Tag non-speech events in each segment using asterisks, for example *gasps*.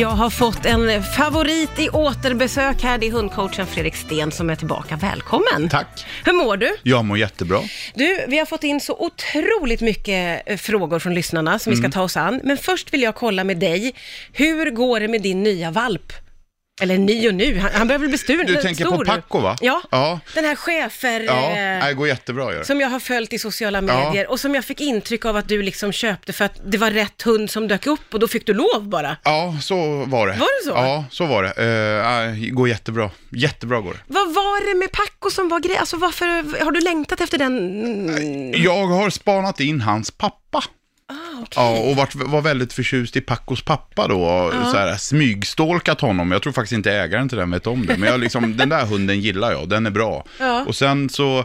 Jag har fått en favorit i återbesök här. Det är hundcoachen Fredrik Sten som är tillbaka. Välkommen! Tack. Hur mår du? Jag mår jättebra. Du, vi har fått in så otroligt mycket eh, frågor från lyssnarna som vi Mm. ska ta oss an. Men först vill jag kolla med dig. Hur går det med din nya valp? Eller ny och nu, han, han börjar väl bli stur, Du tänker stor på nu. Paco, va? Ja, Ja. den här chefer... Ja, eh, det går jättebra gör det. som jag har följt i sociala medier och som jag fick intryck av att du liksom köpte för att det var rätt hund som dök upp och då fick du lov bara. Ja, så var det. Var det så? Ja, så var det. Uh, det går jättebra. Jättebra går det. Vad var det med Paco som var grej? Alltså varför, har du längtat efter den? Jag har spanat in hans pappa. Okej. Ja, och varit, var väldigt förtjust i Pacos pappa då. Och så här, smygstolkat honom. Jag tror faktiskt inte ägaren till den vet om det. Men jag liksom, den där hunden gillar jag, den är bra. Ja. Och sen så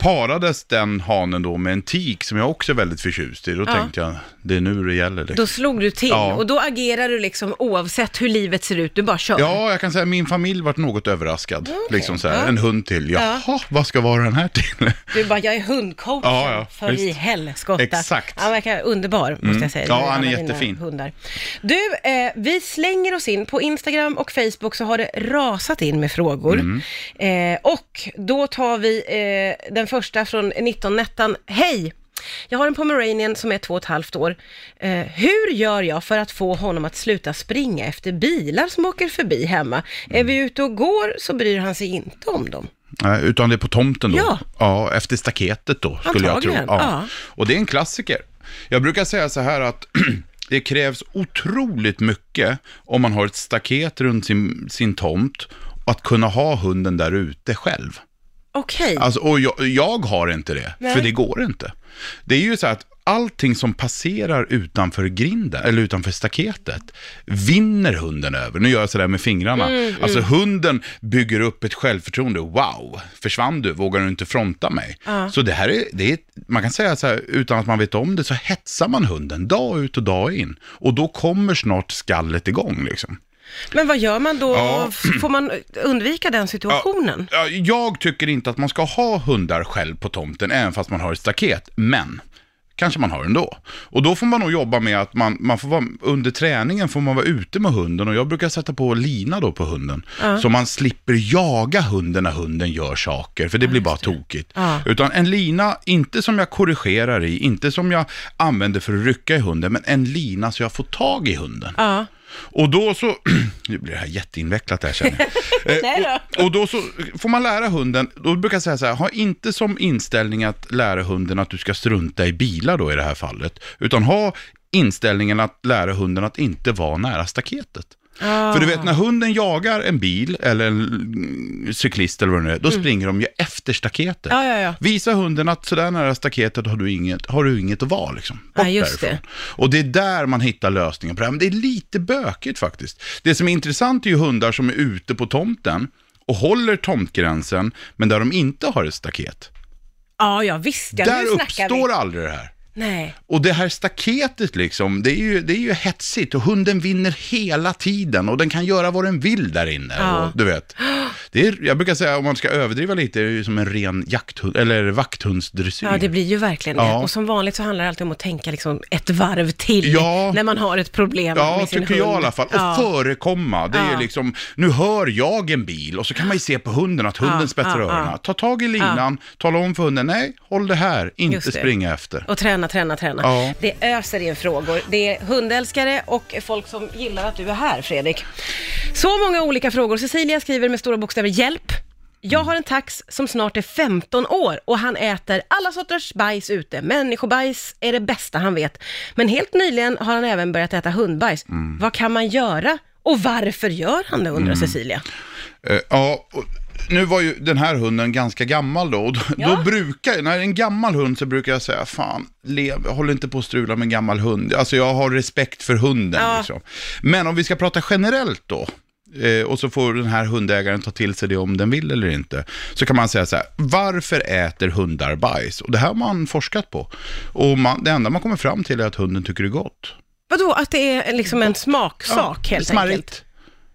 parades den hanen då med en tik som jag också är väldigt förtjust i. Då Ja. tänkte jag, det är nu det gäller. Liksom. Då slog du till Ja. och då agerar du liksom oavsett hur livet ser ut, du bara kör. Ja, jag kan säga att min familj vart något överraskad. Liksom så här, Ja. en hund till. Jaha, vad ska vara den här till? *laughs* Du bara, jag är hundcoach Ja, ja, för i visst. helskotta. Exakt. Mm. Han verkar underbar, måste jag säga. Ja, Det han är jättefin. Hundar. Du, eh, vi slänger oss in. På Instagram och Facebook så har det rasat in med frågor. Mm. Eh, och då tar vi eh, den första från 19-nettan. Hej! Jag har en pomeranian som är två och ett halvt år. Eh, hur gör jag för att få honom att sluta springa efter bilar som åker förbi hemma? Är vi ute och går så bryr han sig inte om dem. Nej, utan det är på tomten då. Ja. ja efter staketet då, skulle jag tro. Antagligen, Ja. ja. Och det är en klassiker. Jag brukar säga så här att *clears throat* det krävs otroligt mycket om man har ett staket runt sin, sin tomt att kunna ha hunden där ute själv. Okej. Alltså, och jag, jag har inte det, Nej. för det går inte. Det är ju så att allting som passerar utanför grinden, eller utanför staketet, vinner hunden över. Nu gör jag sådär med fingrarna. Mm, alltså hunden bygger upp ett självförtroende. Wow, försvann du? Vågar du inte fronta mig? Ja. Så det här är, det är, man kan säga så här, utan att man vet om det, så hetsar man hunden dag ut och dag in. Och då kommer snart skallet igång liksom. Men vad gör man då? Ja. Får man undvika den situationen? Ja, jag tycker inte att man ska ha hundar själv på tomten, även fast man har ett staket. Men, kanske man har ändå. Och då får man nog jobba med att man, man får vara, under träningen får man vara ute med hunden. Och jag brukar sätta på lina då på hunden. Så man slipper jaga hunden när hunden gör saker, för det blir bara tokigt. Ja. Utan en lina, inte som jag korrigerar i, inte som jag använder för att rycka i hunden, men en lina så jag får tag i hunden. Och då så, *clears throat* nu blir det här jätteinvecklat här känner jag. *laughs* Eh, och, och då så får man lära hunden, då brukar jag säga så här, ha inte som inställning att lära hunden att du ska strunta i bilar då i det här fallet, utan ha inställningen att lära hunden att inte vara nära staketet. Ah. För du vet, när hunden jagar en bil eller en mm, cyklist eller vad det nu är, då springer de ju efter staketet. Mm. Ja, ja. Visa hunden att sådär nära staketet har du inget, har du inget att vara liksom. Bort Ja, just därifrån. Och det är där man hittar lösningen på det här. Men det är lite bökigt faktiskt. Det som är intressant är ju hundar som är ute på tomten och håller tomtgränsen, men där de inte har ett staket. Ja, ja visst ja, där uppstår vi. aldrig det här. Nej. Och det här staketet liksom, det är, ju, det är ju hetsigt och hunden vinner hela tiden och den kan göra vad den vill där inne. Ja. Och, du vet. *gasps* Det är, jag brukar säga, om man ska överdriva lite, är det ju som en ren jakthund, eller vakthundsdressyr. Ja, det blir ju verkligen det. Ja. Och som vanligt så handlar det alltid om att tänka liksom ett varv till Ja. när man har ett problem Ja, med sin tycker hund. jag i alla fall. Och Ja. förekomma. Det är Ja. liksom, nu hör jag en bil och så kan man ju se på hunden att hunden Ja, spetsar ja, öronen. ja. Ta tag i linan, tala om för hunden, nej, håll det här, inte springa efter. Och träna, träna, träna. Ja. Det öser in frågor. Det är hundälskare och folk som gillar att du är här, Fredrik. Så många olika frågor. Cecilia skriver med stora bokstäver hjälp. Jag har en tax som snart är 15 år och han äter alla sorters bajs ute. Människobajs är det bästa han vet. Men helt nyligen har han även börjat äta hundbajs. Mm. Vad kan man göra och varför gör han det, undrar Cecilia. Eh, ja, och nu var ju den här hunden ganska gammal då. Och då, Ja. då brukar, när det är en gammal hund så brukar jag säga, fan, lev, håll inte på att strula med en gammal hund. Alltså jag har respekt för hunden. Ja. Liksom. Men om vi ska prata generellt då, och så får den här hundägaren ta till sig det om den vill eller inte. Så kan man säga så här, varför äter hundar bajs? Och det här har man forskat på. Och man, det enda man kommer fram till är att hunden tycker det är gott. Vadå, att det är liksom en smaksak helt smarrigt. enkelt?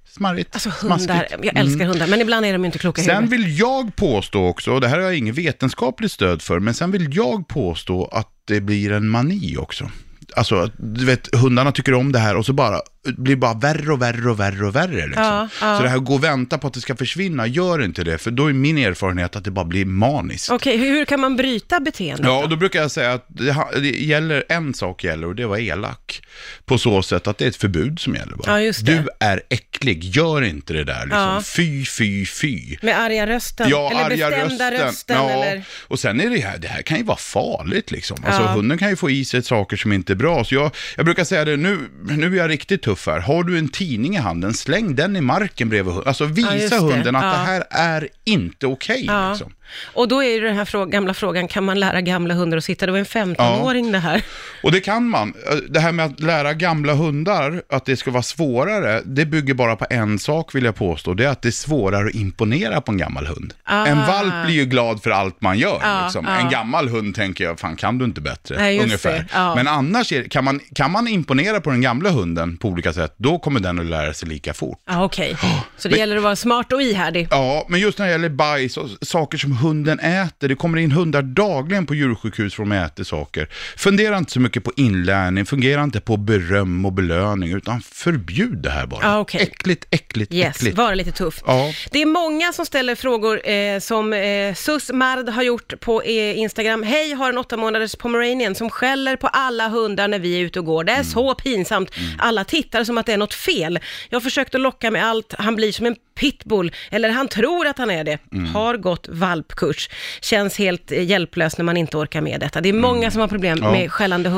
Smarrigt. Alltså hundar, smaskigt. jag älskar hundar, men ibland är de inte kloka Sen vill jag påstå också, och det här har jag inget vetenskapligt stöd för, men sen vill jag påstå att det blir en mani också. Alltså, du vet, hundarna tycker om det här och så bara blir bara värre och värre och värre och värre. Liksom. Ja, ja. Så det här gå och vänta på att det ska försvinna, gör inte det, för då är min erfarenhet att det bara blir maniskt. Okej, hur, hur kan man bryta beteendet? Ja, då? och då brukar jag säga att det, gäller, en sak gäller och det var elak. På så sätt att det är ett förbud som gäller bara. Ja. Du är äcklig, gör inte det där liksom. Ja. Fy, fy, fy. Med arga rösten? Ja, eller arga bestämda rösten? ja. eller? Och sen är det här, det här kan ju vara farligt liksom. Alltså hunden kan ju få i sig saker som inte är bra. Så jag, jag brukar säga det, nu, nu är jag riktigt tuff här. Har du en tidning i handen, släng den i marken bredvid hunden. Alltså Ja, visa det. hunden att Ja. det här är inte okej Ja. liksom. Och då är ju den här frå- gamla frågan, kan man lära gamla hundar att sitta? Det var en 15-åring det här. Och det kan man. Det här med att lära gamla hundar att det ska vara svårare, det bygger bara på en sak vill jag påstå. Det är att det är svårare att imponera på en gammal hund. Ah. En valp blir ju glad för allt man gör. Ja, liksom. ja. En gammal hund tänker jag, fan kan du inte bättre? Nej, Ungefär. Men annars är, kan, man, kan man imponera på den gamla hunden på olika sätt, då kommer den att lära sig lika fort. Ja, okej. *gasps* Så det Men- gäller att vara smart och ihärdig. Ja, men just när det gäller bajs och saker som hunden äter, det kommer in hundar dagligen på djursjukhus för att de äter saker. Fundera inte så mycket på inlärning, fungera inte på beröm och belöning, utan förbjud det här bara. Ja, okej. Äckligt, äckligt, Yes, äckligt. vara lite tuff. Ja. Det är många som ställer frågor eh, som eh, Sus Mard har gjort på eh, Instagram. Hej, har en åtta månaders pomeranian som skäller på alla hundar när vi är ute och går. Det Mm. är så pinsamt. Alla tittar som att det är något fel. Jag har försökt att locka med allt. Han blir som en pitbull, eller han tror att han är det. Mm. Har gått valpkurs. Känns helt eh, hjälplös när man inte orkar med detta. Det är många som har problem Mm. Ja. med skällande hundar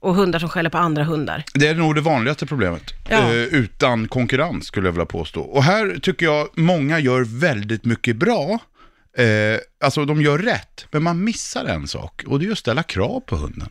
och hundar som skäller på andra hundar. Det är nog det vanligaste problemet. Ja. Eh, utan konkurrens skulle jag vilja påstå. Och här tycker jag många gör väldigt mycket bra. Eh, alltså de gör rätt, men man missar en sak. Och det är att ställa krav på hunden.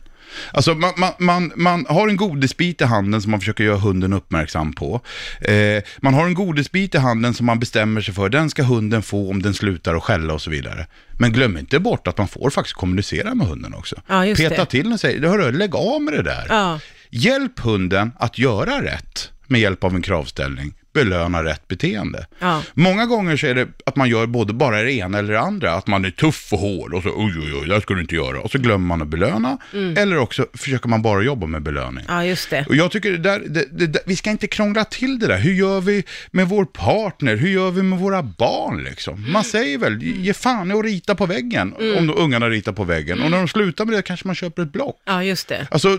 Alltså man, man, man, man har en godisbit i handen som man försöker göra hunden uppmärksam på. Eh, man har en godisbit i handen som man bestämmer sig för, den ska hunden få om den slutar att skälla och så vidare. Men glöm inte bort att man får faktiskt kommunicera med hunden också. Ja, Peta det. till och säga, hörru, lägg av med det där. Ja. Hjälp hunden att göra rätt med hjälp av en kravställning. Belöna rätt beteende. Ja. Många gånger så är det att man gör både bara det ena eller det andra. Att man är tuff och hård och så oj oj oj, det här ska du inte göra. Och så glömmer man att belöna. Eller också försöker man bara jobba med belöning. Ja, just det. Och jag tycker det där, det, det, det, vi ska inte krångla till det där. Hur gör vi med vår partner? Hur gör vi med våra barn liksom? Man säger väl, ge fan i att rita på väggen. Om de ungarna ritar på väggen. Och när de slutar med det kanske man köper ett block. Ja, just det. Alltså,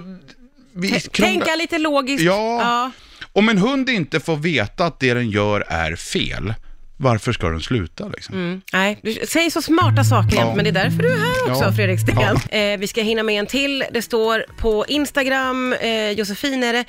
Tänka lite logiskt. Ja. ja. Om en hund inte får veta att det den gör är fel, varför ska den sluta liksom? Mm. Nej, du säger så smarta saker Ja. men det är därför du är här också, Ja. Fredrik Sten. Eh, vi ska hinna med en till. Det står på Instagram, eh, Josefin är det.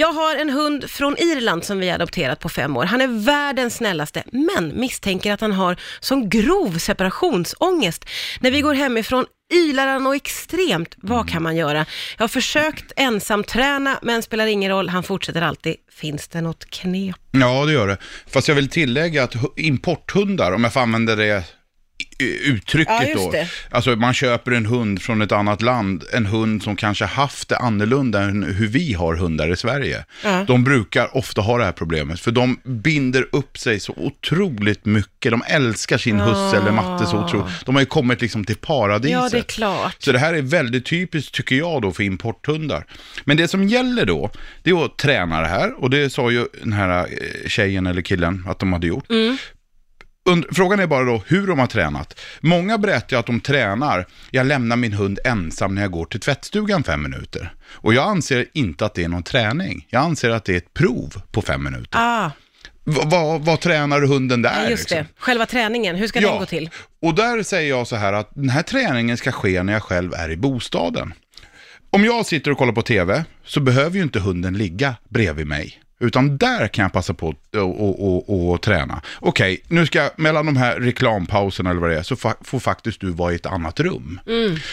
Jag har en hund från Irland som vi har adopterat på fem år. Han är världens snällaste, men misstänker att han har sån grov separationsångest. När vi går hemifrån ylar han och extremt. Vad kan man göra? Jag har försökt ensam träna, men spelar ingen roll. Han fortsätter alltid. Finns det något knep? Ja, det gör det. Fast jag vill tillägga att hu- importhundar, om jag får använda det uttrycket Ja, då. Alltså man köper en hund från ett annat land, en hund som kanske haft det annorlunda än hur vi har hundar i Sverige. Ja. De brukar ofta ha det här problemet, för de binder upp sig så otroligt mycket. De älskar sin husse eller matte så otroligt. De har ju kommit liksom till paradiset. Ja, det är klart. Så det här är väldigt typiskt, tycker jag, då, för importhundar. Men det som gäller då, det är att träna det här. Och det sa ju den här eh, tjejen eller killen att de hade gjort. Mm. Frågan är bara då hur de har tränat. Många berättar ju att de tränar, jag lämnar min hund ensam när jag går till tvättstugan fem minuter. Och jag anser inte att det är någon träning. Jag anser att det är ett prov på fem minuter. Ah, vad, vad tränar hunden där? ja, just liksom? det. Själva träningen, hur ska den gå till? Och där säger jag så här att den här träningen ska ske när jag själv är i bostaden. Om jag sitter och kollar på tv så behöver ju inte hunden ligga bredvid mig. Utan där kan jag passa på att och, och, och, och träna. Okej, nu ska mellan de här reklampauserna eller vad det är, så fa får faktiskt du vara i ett annat rum.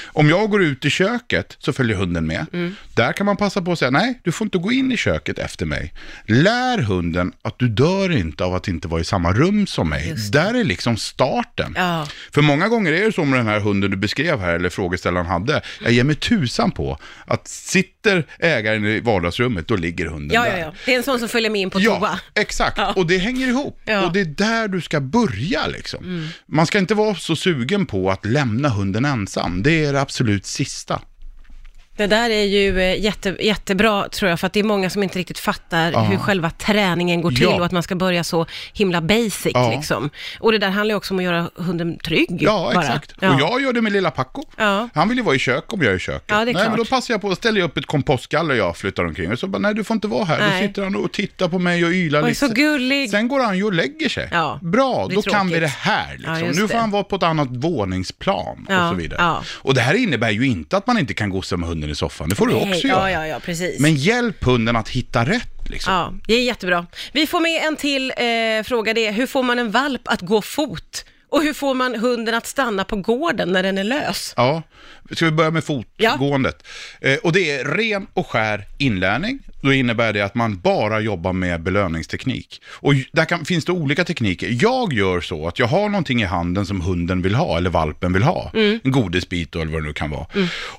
Om jag går ut i köket så följer hunden med. Där kan man passa på att säga, nej, du får inte gå in i köket efter mig. Lär hunden att du dör inte av att inte vara i samma rum som mig. Där är liksom starten. Ja. För många gånger är det så med den här hunden du beskrev här, eller frågeställaren hade. Jag ger mig tusan på att sitter ägaren i vardagsrummet, då ligger hunden Ja, där. ja, ja. Sån som följer med in på Ja, toa. exakt. Ja. Och det hänger ihop. Ja. Mm. Och det är där du ska börja liksom. Man ska inte vara så sugen på att lämna hunden ensam. Det är det absolut sista. Det där är ju eh, jätte, jättebra tror jag, för att det är många som inte riktigt fattar Ja. hur själva träningen går till Ja. och att man ska börja så himla basic Ja. liksom. Och det där handlar ju också om att göra hunden trygg. Ja, bara. exakt. Ja. Och jag gör det med lilla Paco. Han vill ju vara i kök om jag är i köket. Ja, det är nej, men klart. då passar jag på att ställa upp ett kompostgaller och jag flyttar omkring. Och så bara, nej du får inte vara här. Nej. Då sitter han och tittar på mig och ylar Oj, lite. så gullig. Sen går han ju och lägger sig. Ja, Bra, då kan vi tråkigt. det här. Liksom. Nu får det. han vara på ett annat våningsplan och så vidare. Och det här innebär ju inte att man inte kan gossa med hunden i soffan. Det får du också ja, göra. ja, ja, precis. Men hjälp hunden att hitta rätt. Liksom. Ja, det är jättebra. Vi får med en till eh, fråga, det är hur får man en valp att gå fot? Och hur får man hunden att stanna på gården när den är lös? Ja, ska vi börja med fotgåendet? Eh, och det är ren och skär inlärning. Då innebär det att man bara jobbar med belöningsteknik. Och där kan, finns det olika tekniker. Jag gör så att jag har någonting i handen som hunden vill ha, eller valpen vill ha. En godisbit eller vad det nu kan vara.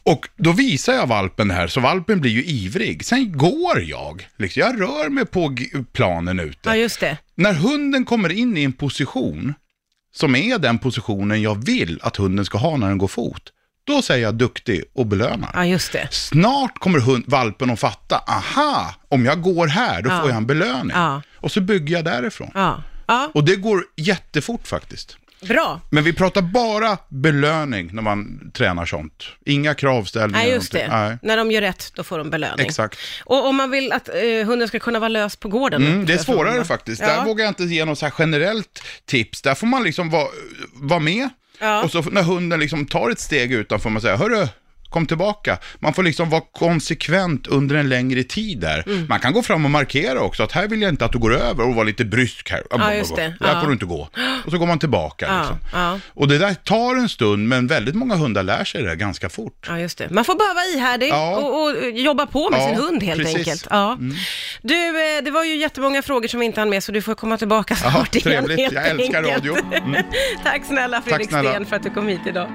Och då visar jag valpen det här, så valpen blir ju ivrig. Sen går jag, liksom, jag rör mig på planen ute. Ja, just det. När hunden kommer in i en position som är den positionen jag vill att hunden ska ha när den går fot, då säger jag duktig och belönar. Ja, just det. Snart kommer hund, valpen att fatta, aha, om jag går här, då Ja. får jag en belöning. Ja. Och så bygger jag därifrån. Ja, Och det går jättefort faktiskt. Bra. Men vi pratar bara belöning när man tränar sånt. Inga kravställningar. Nej, just det. Nej. När de gör rätt, då får de belöning. Exakt. Och om man vill att eh, hunden ska kunna vara lös på gården? Mm, det är svårare faktiskt. Ja. Där vågar jag inte ge något så här generellt tips. Där får man liksom vara, vara med. Ja. Och så när hunden liksom tar ett steg utan får man säga, hörru, kom tillbaka. Man får liksom vara konsekvent under en längre tid där. Mm. Man kan gå fram och markera också att här vill jag inte att du går över och vara lite brysk här. Ja, just det. Där Ja. får du inte gå. Och så går man tillbaka. Ja, Liksom. ja. Och det där tar en stund, men väldigt många hundar lär sig det ganska fort. Ja, just det. Man får bara vara ihärdig Ja. och, och jobba på med sin hund helt precis. Mm. enkelt. Ja. Du, eh, det var ju jättemånga frågor som vi inte hann med, så du får komma tillbaka Ja, snart igen. trevligt. Jag älskar radio. Mm. *laughs* Tack snälla Fredrik snälla. Sten för att du kom hit idag.